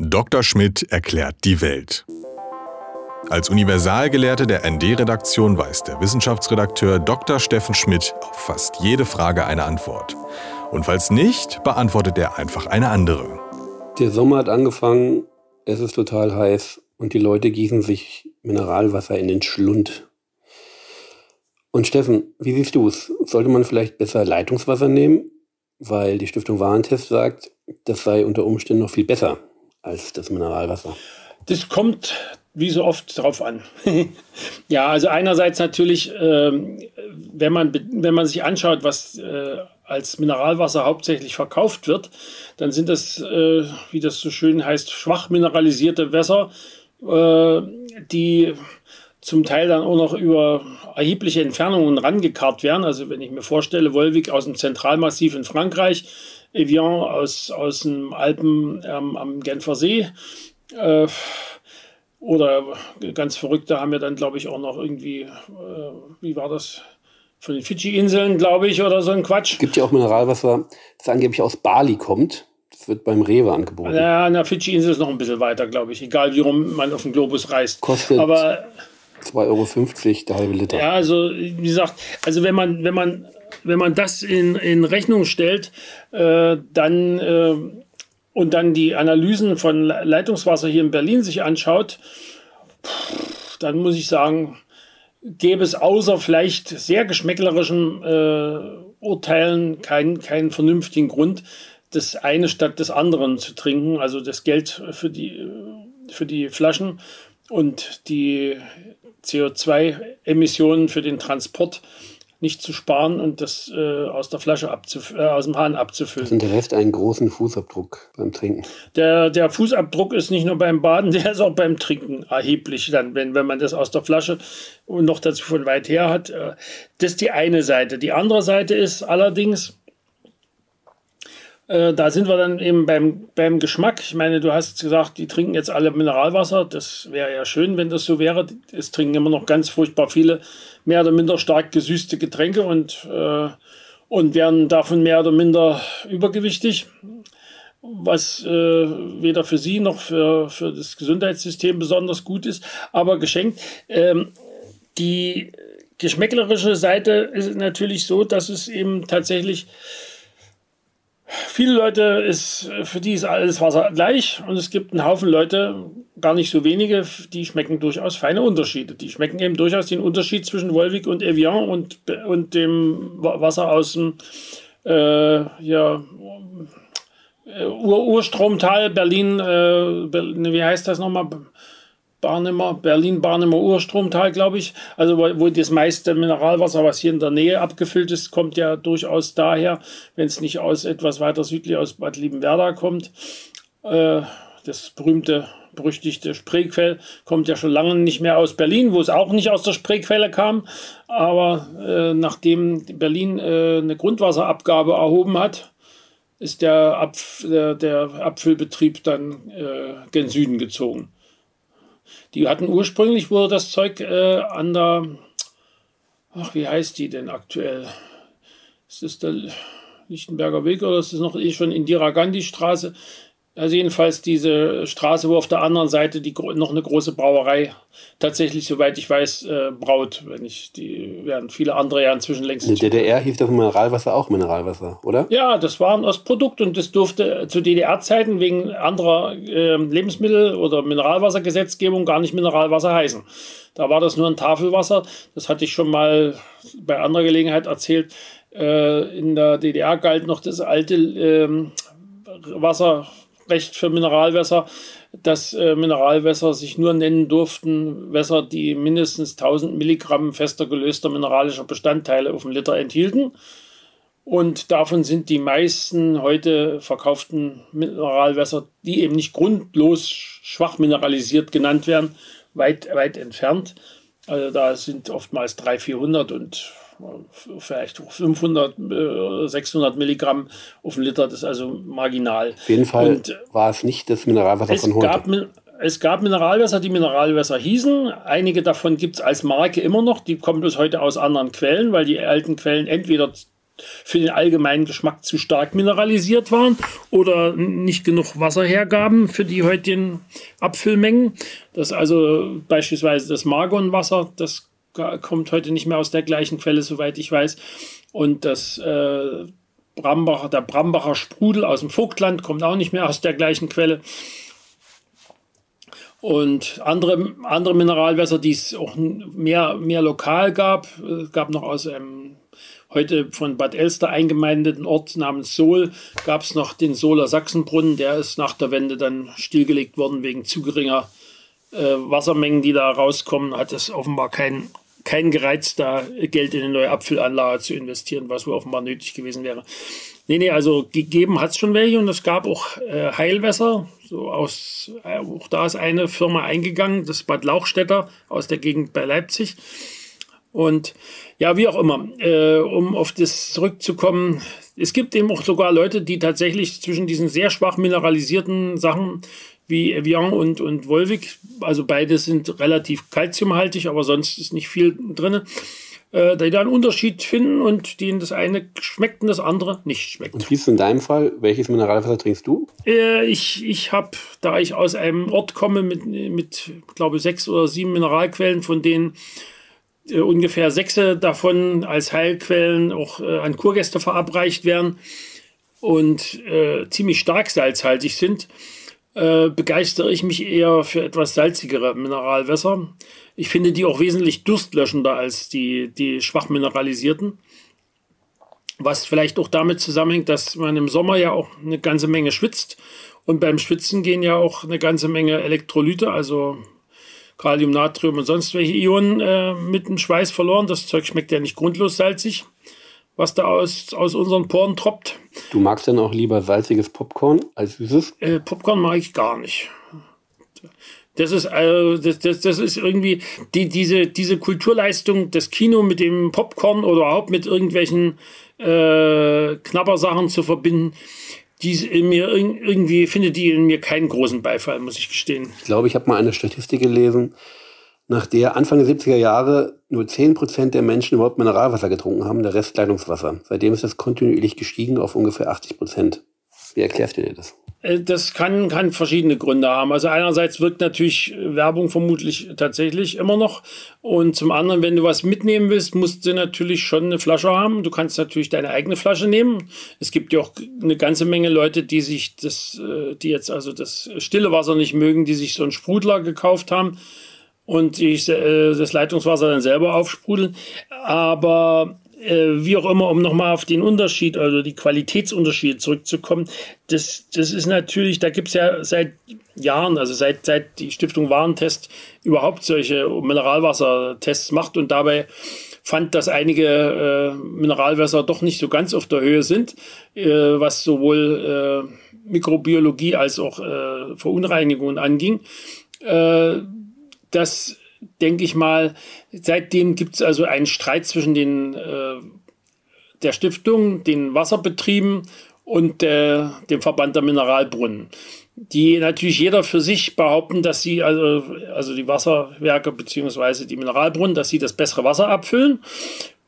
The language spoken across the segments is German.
Dr. Schmidt erklärt die Welt. Als Universalgelehrte der ND-Redaktion weiß der Wissenschaftsredakteur Dr. Steffen Schmidt auf fast jede Frage eine Antwort. Und falls nicht, beantwortet er einfach eine andere. Der Sommer hat angefangen, es ist total heiß und die Leute gießen sich Mineralwasser in den Schlund. Und Steffen, wie siehst du es? Sollte man vielleicht besser Leitungswasser nehmen? Weil die Stiftung Warentest sagt, das sei unter Umständen noch viel besser als das Mineralwasser. Das kommt wie so oft drauf an. ja, also einerseits natürlich, ähm, wenn, man, wenn man sich anschaut, was äh, als Mineralwasser hauptsächlich verkauft wird, dann sind das, äh, wie das so schön heißt, schwach mineralisierte Wässer, äh, die zum Teil dann auch noch über erhebliche Entfernungen rangekarrt werden. Also wenn ich mir vorstelle, Wolwig aus dem Zentralmassiv in Frankreich, Evian aus, aus den Alpen ähm, am Genfer See, äh, oder ganz Verrückte haben wir dann, glaube ich, auch noch irgendwie, äh, wie war das? Von den Fidschi-Inseln, glaube ich, oder so ein Quatsch. Es gibt ja auch Mineralwasser, das angeblich aus Bali kommt. Das wird beim Rewe angeboten. Ja, na, Fidschi-Insel ist noch ein bisschen weiter, glaube ich. Egal, wie rum man auf dem Globus reist. Kostet Aber 2,50 Euro der halbe Liter. Ja, also wie gesagt, also wenn man, wenn man, wenn man das in, in Rechnung stellt, äh, dann äh, und dann die Analysen von Leitungswasser hier in Berlin sich anschaut, dann muss ich sagen, gäbe es außer vielleicht sehr geschmäcklerischen äh, Urteilen keinen, keinen vernünftigen Grund, das eine statt des anderen zu trinken. Also das Geld für die, für die Flaschen und die CO2-Emissionen für den Transport nicht zu sparen und das äh, aus der Flasche äh, aus dem Hahn abzufüllen. Und der Rest einen großen Fußabdruck beim Trinken. Der, der Fußabdruck ist nicht nur beim Baden, der ist auch beim Trinken erheblich, dann, wenn, wenn man das aus der Flasche und noch dazu von weit her hat. Äh, das ist die eine Seite. Die andere Seite ist allerdings, äh, da sind wir dann eben beim, beim Geschmack. Ich meine, du hast gesagt, die trinken jetzt alle Mineralwasser. Das wäre ja schön, wenn das so wäre. Es trinken immer noch ganz furchtbar viele mehr oder minder stark gesüßte Getränke und, äh, und werden davon mehr oder minder übergewichtig, was äh, weder für sie noch für, für das Gesundheitssystem besonders gut ist, aber geschenkt. Ähm, die geschmäcklerische Seite ist natürlich so, dass es eben tatsächlich Viele Leute ist, für die ist alles Wasser gleich und es gibt einen Haufen Leute, gar nicht so wenige, die schmecken durchaus feine Unterschiede. Die schmecken eben durchaus den Unterschied zwischen Wolwig und Evian und, und dem Wasser aus dem äh, ja, Ur Urstromtal Berlin, äh, wie heißt das nochmal? Barnemer, Berlin-Barnemer Urstromtal, glaube ich. Also wo, wo, das meiste Mineralwasser, was hier in der Nähe abgefüllt ist, kommt ja durchaus daher, wenn es nicht aus etwas weiter südlich aus Bad Liebenwerda kommt. Äh, das berühmte, berüchtigte Spreequell kommt ja schon lange nicht mehr aus Berlin, wo es auch nicht aus der Spreequelle kam. Aber äh, nachdem Berlin äh, eine Grundwasserabgabe erhoben hat, ist der, Abf der, der Abfüllbetrieb dann äh, gen Süden gezogen. Die hatten ursprünglich wurde das Zeug äh, an der, ach, wie heißt die denn aktuell? Ist das der Lichtenberger Weg oder ist das noch eh schon Indira Gandhi Straße? Also jedenfalls diese Straße, wo auf der anderen Seite die, noch eine große Brauerei tatsächlich, soweit ich weiß, äh, braut. Wenn ich die, während viele andere ja inzwischen längst. In der DDR hieß das Mineralwasser auch Mineralwasser, oder? Ja, das war ein Ostprodukt und das durfte zu DDR-Zeiten wegen anderer äh, Lebensmittel- oder Mineralwassergesetzgebung gar nicht Mineralwasser heißen. Da war das nur ein Tafelwasser. Das hatte ich schon mal bei anderer Gelegenheit erzählt. Äh, in der DDR galt noch das alte ähm, Wasser Recht für Mineralwässer, dass äh, Mineralwässer sich nur nennen durften, Wässer, die mindestens 1000 Milligramm fester gelöster mineralischer Bestandteile auf dem Liter enthielten. Und davon sind die meisten heute verkauften Mineralwässer, die eben nicht grundlos schwach mineralisiert genannt werden, weit, weit entfernt. Also da sind oftmals 300, 400 und vielleicht 500, 600 äh, Milligramm auf einen Liter, das ist also marginal. Auf jeden Fall Und war es nicht das Mineralwasser von heute. Gab, es gab Mineralwässer, die Mineralwässer hießen. Einige davon gibt es als Marke immer noch. Die kommen bis heute aus anderen Quellen, weil die alten Quellen entweder für den allgemeinen Geschmack zu stark mineralisiert waren oder nicht genug Wasser hergaben für die heutigen Abfüllmengen. Das also beispielsweise das Margonwasser, das kommt heute nicht mehr aus der gleichen Quelle, soweit ich weiß. Und das äh, Brambacher, der Brambacher Sprudel aus dem Vogtland kommt auch nicht mehr aus der gleichen Quelle. Und andere, andere Mineralwässer, die es auch mehr, mehr lokal gab, äh, gab noch aus einem heute von Bad Elster eingemeindeten Ort namens Sohl, gab es noch den Sohler Sachsenbrunnen, der ist nach der Wende dann stillgelegt worden wegen zu geringer äh, Wassermengen, die da rauskommen, hat es offenbar keinen kein Gereiz, da Geld in eine neue Abfüllanlage zu investieren, was wohl offenbar nötig gewesen wäre. Nee, nee, also gegeben hat es schon welche und es gab auch äh, Heilwässer. So aus, äh, auch da ist eine Firma eingegangen, das Bad Lauchstädter aus der Gegend bei Leipzig. Und ja, wie auch immer, äh, um auf das zurückzukommen, es gibt eben auch sogar Leute, die tatsächlich zwischen diesen sehr schwach mineralisierten Sachen wie Evian und, und Volvic. Also beide sind relativ kalziumhaltig, aber sonst ist nicht viel drin. Äh, die da einen Unterschied finden und denen das eine schmeckt und das andere nicht schmeckt. Und wie ist in deinem Fall? Welches Mineralwasser trinkst du? Äh, ich ich habe, da ich aus einem Ort komme mit, mit glaube sechs oder sieben Mineralquellen, von denen äh, ungefähr sechs davon als Heilquellen auch äh, an Kurgäste verabreicht werden und äh, ziemlich stark salzhaltig sind, äh, begeistere ich mich eher für etwas salzigere Mineralwässer. Ich finde die auch wesentlich durstlöschender als die, die schwach mineralisierten. Was vielleicht auch damit zusammenhängt, dass man im Sommer ja auch eine ganze Menge schwitzt. Und beim Schwitzen gehen ja auch eine ganze Menge Elektrolyte, also Kalium, Natrium und sonst welche Ionen äh, mit dem Schweiß verloren. Das Zeug schmeckt ja nicht grundlos salzig was da aus, aus unseren Poren troppt. Du magst dann auch lieber salziges Popcorn als süßes? Äh, Popcorn mag ich gar nicht. Das ist, äh, das, das, das ist irgendwie die, diese, diese Kulturleistung, das Kino mit dem Popcorn oder überhaupt mit irgendwelchen äh, Knabbersachen zu verbinden, die in mir irgendwie findet die in mir keinen großen Beifall, muss ich gestehen. Ich glaube, ich habe mal eine Statistik gelesen, nach der Anfang der 70er Jahre nur 10% der Menschen überhaupt Mineralwasser getrunken haben, der Rest Leitungswasser. Seitdem ist das kontinuierlich gestiegen auf ungefähr 80%. Wie erklärst du dir das? Äh, das kann, kann verschiedene Gründe haben. Also einerseits wirkt natürlich Werbung vermutlich tatsächlich immer noch. Und zum anderen, wenn du was mitnehmen willst, musst du natürlich schon eine Flasche haben. Du kannst natürlich deine eigene Flasche nehmen. Es gibt ja auch eine ganze Menge Leute, die sich das, äh, die jetzt also das stille Wasser nicht mögen, die sich so einen Sprudler gekauft haben und ich äh, das Leitungswasser dann selber aufsprudeln. Aber äh, wie auch immer, um nochmal auf den Unterschied, also die Qualitätsunterschiede zurückzukommen, das, das ist natürlich, da gibt es ja seit Jahren, also seit, seit die Stiftung Warentest überhaupt solche Mineralwassertests macht und dabei fand, dass einige äh, Mineralwässer doch nicht so ganz auf der Höhe sind, äh, was sowohl äh, Mikrobiologie als auch äh, Verunreinigungen anging. Das denke ich mal, seitdem gibt es also einen Streit zwischen den, äh, der Stiftung, den Wasserbetrieben und äh, dem Verband der Mineralbrunnen, die natürlich jeder für sich behaupten, dass sie, also, also die Wasserwerke bzw. die Mineralbrunnen, dass sie das bessere Wasser abfüllen.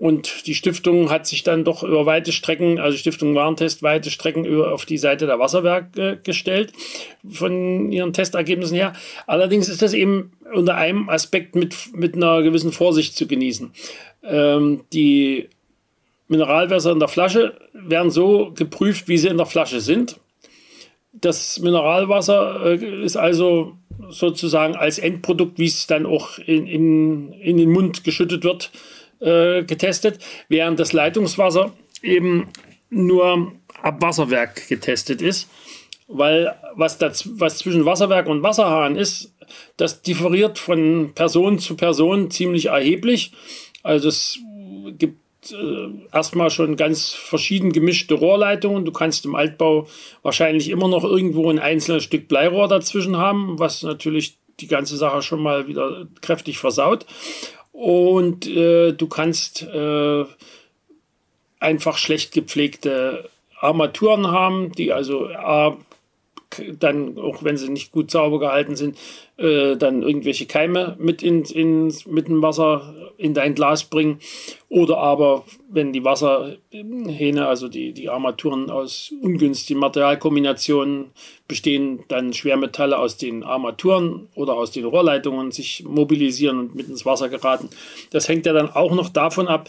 Und die Stiftung hat sich dann doch über weite Strecken, also Stiftung Warentest, weite Strecken über auf die Seite der Wasserwerke gestellt, von ihren Testergebnissen her. Allerdings ist das eben unter einem Aspekt mit, mit einer gewissen Vorsicht zu genießen. Ähm, die Mineralwässer in der Flasche werden so geprüft, wie sie in der Flasche sind. Das Mineralwasser äh, ist also sozusagen als Endprodukt, wie es dann auch in, in, in den Mund geschüttet wird, äh, getestet, während das Leitungswasser eben nur ab Wasserwerk getestet ist. Weil was, das, was zwischen Wasserwerk und Wasserhahn ist, das differiert von Person zu Person ziemlich erheblich. Also es gibt äh, erstmal schon ganz verschieden gemischte Rohrleitungen. Du kannst im Altbau wahrscheinlich immer noch irgendwo ein einzelnes Stück Bleirohr dazwischen haben, was natürlich die ganze Sache schon mal wieder kräftig versaut und äh, du kannst äh, einfach schlecht gepflegte Armaturen haben, die also A, dann, auch wenn sie nicht gut sauber gehalten sind, äh, dann irgendwelche Keime mit, in, in, mit dem Wasser in dein Glas bringen. Oder aber, wenn die Wasserhähne, also die, die Armaturen aus ungünstigen Materialkombinationen bestehen, dann Schwermetalle aus den Armaturen oder aus den Rohrleitungen sich mobilisieren und mit ins Wasser geraten. Das hängt ja dann auch noch davon ab,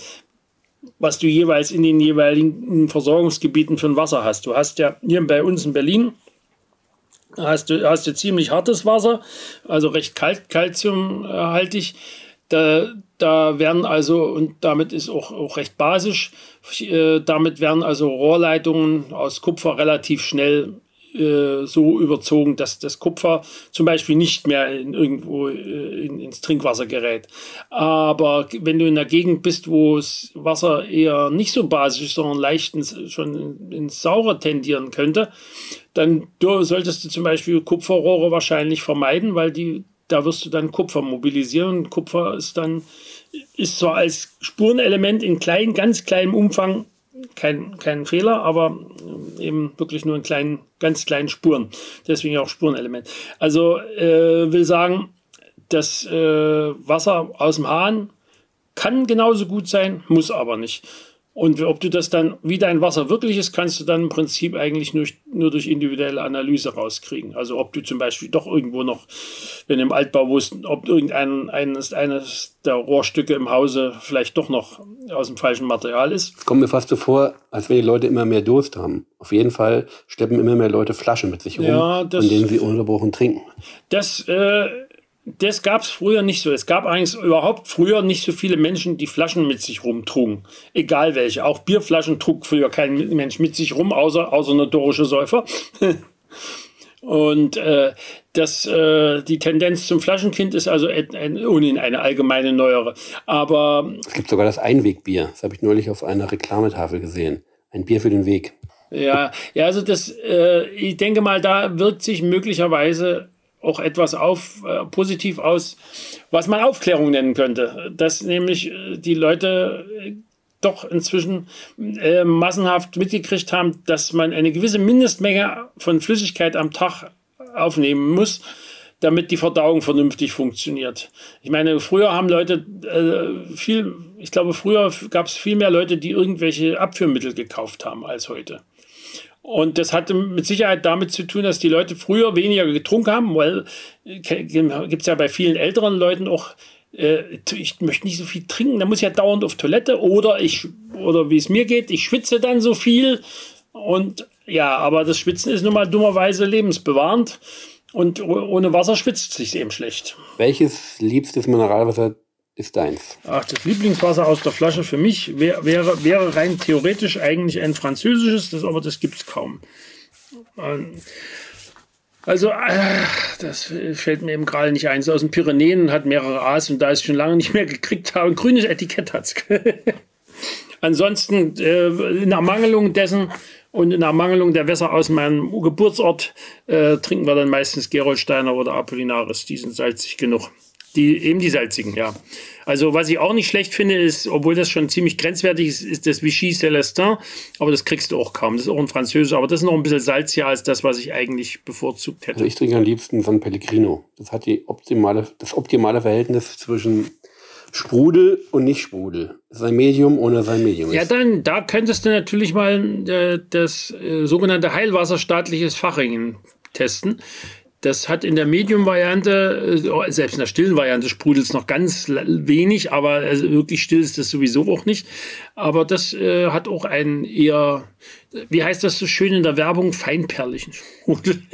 was du jeweils in den jeweiligen Versorgungsgebieten für ein Wasser hast. Du hast ja hier bei uns in Berlin hast du, hast du ziemlich hartes Wasser, also recht kalt, kalziumhaltig. Da, da werden also, und damit ist auch, auch recht basisch, äh, damit werden also Rohrleitungen aus Kupfer relativ schnell äh, so überzogen, dass das Kupfer zum Beispiel nicht mehr in irgendwo äh, in, ins Trinkwasser gerät. Aber wenn du in der Gegend bist, wo das Wasser eher nicht so basisch sondern leicht ins, schon ins Saure tendieren könnte, dann solltest du zum Beispiel Kupferrohre wahrscheinlich vermeiden, weil die, da wirst du dann Kupfer mobilisieren. Kupfer ist dann ist zwar als Spurenelement in klein, ganz kleinem Umfang kein, kein Fehler, aber eben wirklich nur in kleinen, ganz kleinen Spuren. Deswegen auch Spurenelement. Also äh, will sagen, das äh, Wasser aus dem Hahn kann genauso gut sein, muss aber nicht. Und ob du das dann, wie dein Wasser wirklich ist, kannst du dann im Prinzip eigentlich nur, nur durch individuelle Analyse rauskriegen. Also ob du zum Beispiel doch irgendwo noch, wenn du im Altbau wohnst, ob irgendein eines, eines der Rohrstücke im Hause vielleicht doch noch aus dem falschen Material ist. Kommt mir fast so vor, als wenn die Leute immer mehr Durst haben. Auf jeden Fall schleppen immer mehr Leute Flaschen mit sich rum, ja, das, von denen sie ununterbrochen trinken. Das äh, das gab es früher nicht so. Es gab eigentlich überhaupt früher nicht so viele Menschen, die Flaschen mit sich rumtrugen. Egal welche. Auch Bierflaschen trug früher kein Mensch mit sich rum, außer, außer notorische Säufer. Und äh, das, äh, die Tendenz zum Flaschenkind ist also ohnehin eine allgemeine neuere. Aber es gibt sogar das Einwegbier. Das habe ich neulich auf einer Reklametafel gesehen. Ein Bier für den Weg. Ja, ja, also das, äh, ich denke mal, da wirkt sich möglicherweise auch etwas auf, äh, positiv aus, was man Aufklärung nennen könnte. Dass nämlich äh, die Leute äh, doch inzwischen äh, massenhaft mitgekriegt haben, dass man eine gewisse Mindestmenge von Flüssigkeit am Tag aufnehmen muss, damit die Verdauung vernünftig funktioniert. Ich meine, früher haben Leute äh, viel, ich glaube, früher gab es viel mehr Leute, die irgendwelche Abführmittel gekauft haben als heute. Und das hatte mit Sicherheit damit zu tun, dass die Leute früher weniger getrunken haben, weil äh, gibt es ja bei vielen älteren Leuten auch, äh, ich möchte nicht so viel trinken, da muss ich ja dauernd auf Toilette oder ich, oder wie es mir geht, ich schwitze dann so viel. Und ja, aber das Schwitzen ist nun mal dummerweise lebensbewahrend. Und ohne Wasser schwitzt es sich eben schlecht. Welches liebstes Mineralwasser ist deins? Ach, das Lieblingswasser aus der Flasche für mich wär, wäre, rein theoretisch eigentlich ein französisches, das, aber das gibt es kaum. Ähm, also, äh, das fällt mir eben gerade nicht ein. So aus den Pyrenäen hat mehrere A's und da ich schon lange nicht mehr gekriegt habe, ein grünes Etikett hat es. Ansonsten, äh, in Ermangelung dessen und in Ermangelung der Wässer aus meinem Geburtsort äh, trinken wir dann meistens Geroldsteiner oder Apollinaris. Die sind salzig genug. Die, eben die salzigen, ja. Also, was ich auch nicht schlecht finde, ist, obwohl das schon ziemlich grenzwertig ist, ist das Vichy Celestin. Aber das kriegst du auch kaum. Das ist auch ein französischer, aber das ist noch ein bisschen salziger als das, was ich eigentlich bevorzugt hätte. Also, ich trinke am liebsten San Pellegrino. Das hat die optimale, das optimale Verhältnis zwischen Sprudel und nicht Sprudel. Sein Medium ohne sein Medium. Ja, dann, da könntest du natürlich mal äh, das äh, sogenannte Heilwasser staatliches Fachringen testen. Das hat in der Medium-Variante, äh, selbst in der stillen Variante sprudelt es noch ganz wenig, aber also wirklich still ist das sowieso auch nicht. Aber das äh, hat auch einen eher, wie heißt das so schön in der Werbung, feinperligen Sprudel.